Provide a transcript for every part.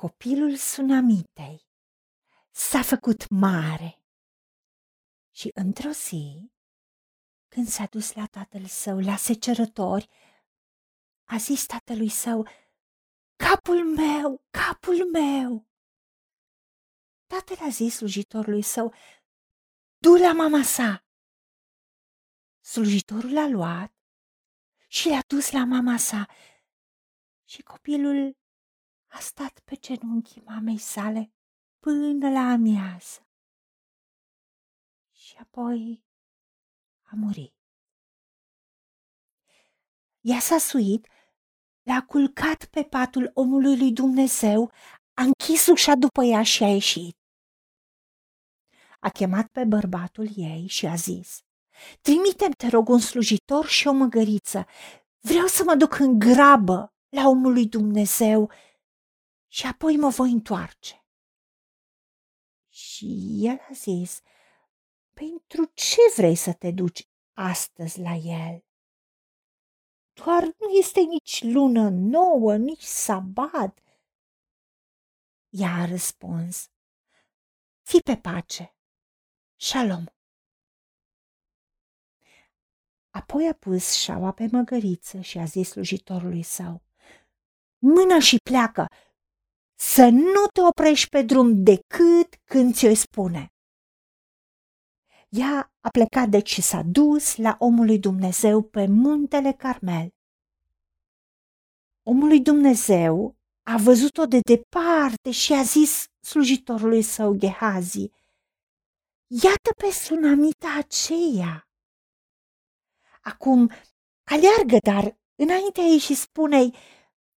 Copilul sunamitei s-a făcut mare și într-o zi, când s-a dus la tatăl său la secerători, a zis tatălui său, Capul meu, capul meu! Tatăl a zis slujitorului său, Du la mama sa! Slujitorul l-a luat și l-a dus la mama sa și copilul a stat pe genunchii mamei sale până la amiază. Și apoi a murit. Ea s-a suit, l-a culcat pe patul omului lui Dumnezeu, a închis ușa după ea și a ieșit. A chemat pe bărbatul ei și a zis, Trimitem, te rog, un slujitor și o măgăriță. Vreau să mă duc în grabă la omul lui Dumnezeu și apoi mă voi întoarce. Și el a zis, pentru ce vrei să te duci astăzi la el? Doar nu este nici lună nouă, nici sabat. Ea a răspuns, fii pe pace, shalom. Apoi a pus șaua pe măgăriță și a zis slujitorului său, mână și pleacă, să nu te oprești pe drum decât când ți-o spune. Ea a plecat deci și s-a dus la omul lui Dumnezeu pe muntele Carmel. Omul lui Dumnezeu a văzut-o de departe și a zis slujitorului său Gehazi, Iată pe sunamita aceea. Acum aleargă, dar înaintea ei și spune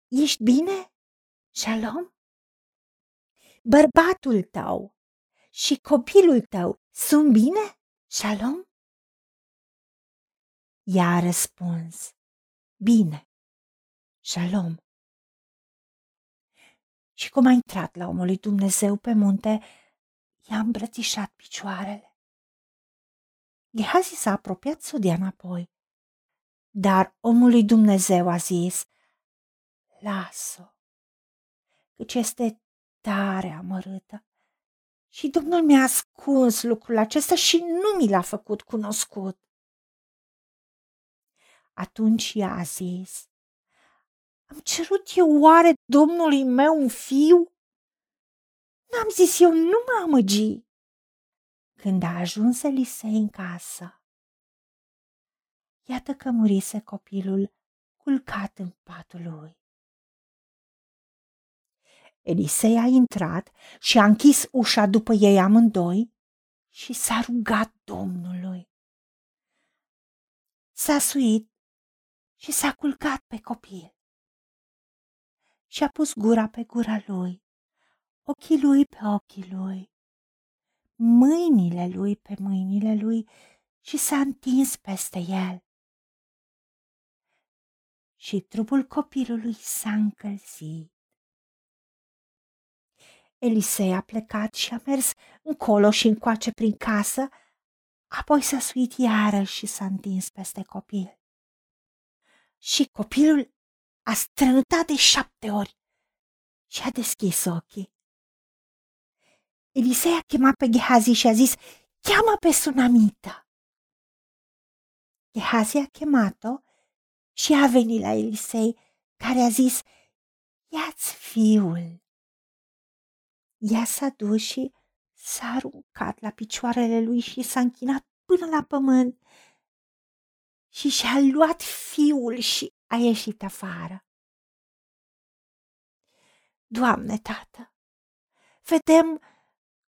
Ești bine? Shalom? Bărbatul tău și copilul tău sunt bine? Shalom? Ea a răspuns, bine, shalom. Și cum a intrat la omul lui Dumnezeu pe munte, i-a îmbrățișat picioarele. Gehazi s-a apropiat să o dea înapoi, dar omul lui Dumnezeu a zis, las-o, căci este tare amărâtă și Domnul mi-a ascuns lucrul acesta și nu mi l-a făcut cunoscut. Atunci ea a zis, am cerut eu oare Domnului meu un fiu? N-am zis eu, nu mă amăgi. Când a ajuns Elisei în casă, iată că murise copilul culcat în patul lui. Elisei a intrat și a închis ușa după ei amândoi și s-a rugat Domnului. S-a suit și s-a culcat pe copil și a pus gura pe gura lui, ochii lui pe ochii lui, mâinile lui pe mâinile lui și s-a întins peste el. Și trupul copilului s-a încălzit. Elisei a plecat și a mers încolo și încoace prin casă, apoi s-a suit iarăși și s-a întins peste copil. Și copilul a strănutat de șapte ori și a deschis ochii. Elisei a chemat pe Gehazi și a zis, cheamă pe Sunamita. Gehazi a chemat-o și a venit la Elisei, care a zis, ia-ți fiul. Ea s-a dus și s-a aruncat la picioarele lui și s-a închinat până la pământ și și-a luat fiul și a ieșit afară. Doamne, tată, vedem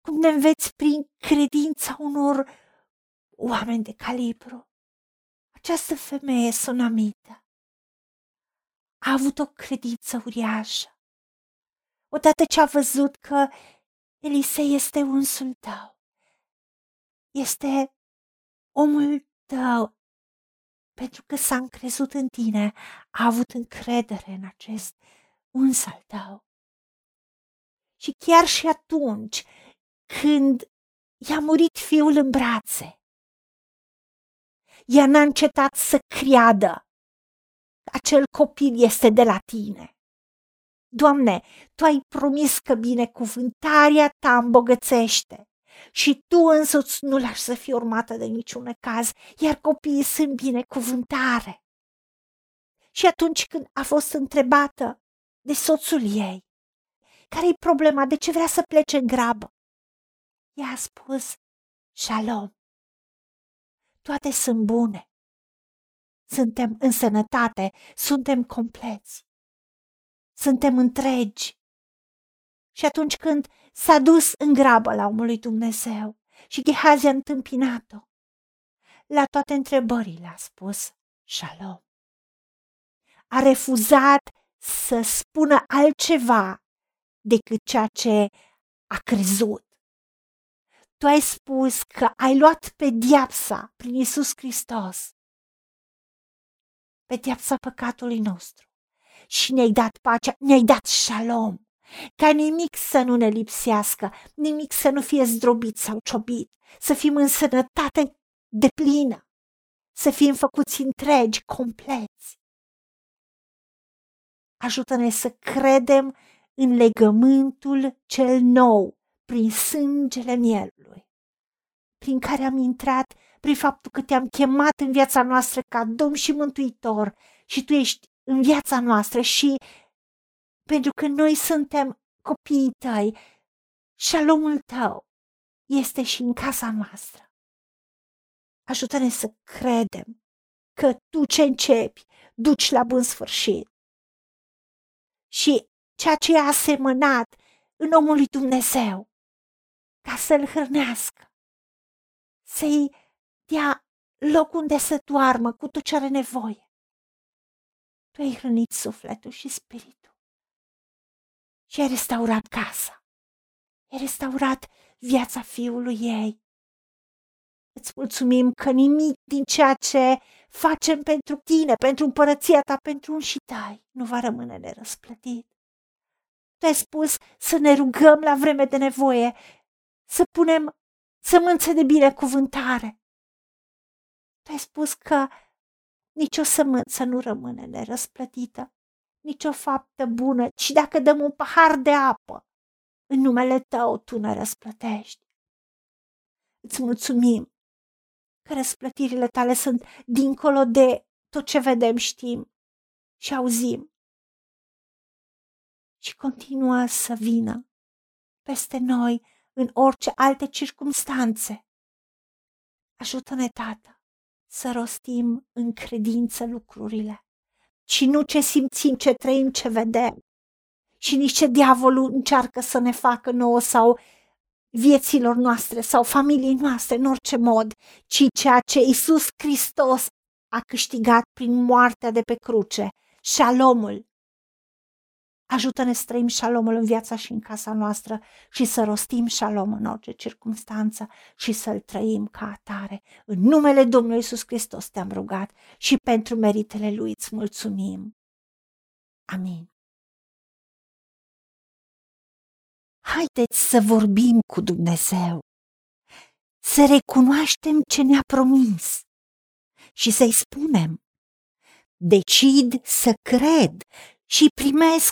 cum ne înveți prin credința unor oameni de calibru. Această femeie sunamită a avut o credință uriașă odată ce a văzut că Elisei este unsul tău, este omul tău, pentru că s-a încrezut în tine, a avut încredere în acest uns al tău. Și chiar și atunci când i-a murit fiul în brațe, ea n-a încetat să creadă acel copil este de la tine Doamne, Tu ai promis că binecuvântarea Ta îmbogățește și Tu însuți nu lași să fie urmată de niciun caz, iar copiii sunt binecuvântare. Și atunci când a fost întrebată de soțul ei, care-i problema, de ce vrea să plece în grabă? Ea a spus, Shalom, toate sunt bune, suntem în sănătate, suntem compleți, suntem întregi. Și atunci când s-a dus în grabă la omul lui Dumnezeu și Gehazi a întâmpinat-o, la toate întrebările a spus Shalom. A refuzat să spună altceva decât ceea ce a crezut. Tu ai spus că ai luat pediapsa prin Isus Hristos, pediapsa păcatului nostru și ne-ai dat pacea, ne-ai dat shalom, ca nimic să nu ne lipsească, nimic să nu fie zdrobit sau ciobit, să fim în sănătate de plină, să fim făcuți întregi, compleți. Ajută-ne să credem în legământul cel nou, prin sângele mielului, prin care am intrat, prin faptul că te-am chemat în viața noastră ca Domn și Mântuitor și Tu ești în viața noastră și pentru că noi suntem copiii tăi, șalomul tău este și în casa noastră. Ajută-ne să credem că tu ce începi, duci la bun sfârșit. Și ceea ce a asemănat în omul lui Dumnezeu, ca să-l hrănească, să-i dea loc unde să doarmă cu tot ce are nevoie. Tu ai hrănit sufletul și spiritul și ai restaurat casa, ai restaurat viața fiului ei. Îți mulțumim că nimic din ceea ce facem pentru tine, pentru împărăția ta, pentru un și tai, nu va rămâne nerăsplătit. Tu ai spus să ne rugăm la vreme de nevoie, să punem sămânțe de binecuvântare. Tu ai spus că nicio sămânță nu rămâne nerăsplătită, nicio faptă bună, ci dacă dăm un pahar de apă, în numele tău tu ne răsplătești. Îți mulțumim că răsplătirile tale sunt dincolo de tot ce vedem, știm și auzim. Și continuă să vină peste noi în orice alte circumstanțe. Ajută-ne, Tată, să rostim în credință lucrurile, ci nu ce simțim, ce trăim, ce vedem, și nici ce diavolul încearcă să ne facă nouă sau vieților noastre sau familiei noastre în orice mod, ci ceea ce Isus Hristos a câștigat prin moartea de pe cruce, șalomul, Ajută-ne să trăim șalomul în viața și în casa noastră și să rostim șalom în orice circunstanță și să-l trăim ca atare. În numele Domnului Iisus Hristos te-am rugat și pentru meritele Lui îți mulțumim. Amin. Haideți să vorbim cu Dumnezeu, să recunoaștem ce ne-a promis și să-i spunem, decid să cred și primesc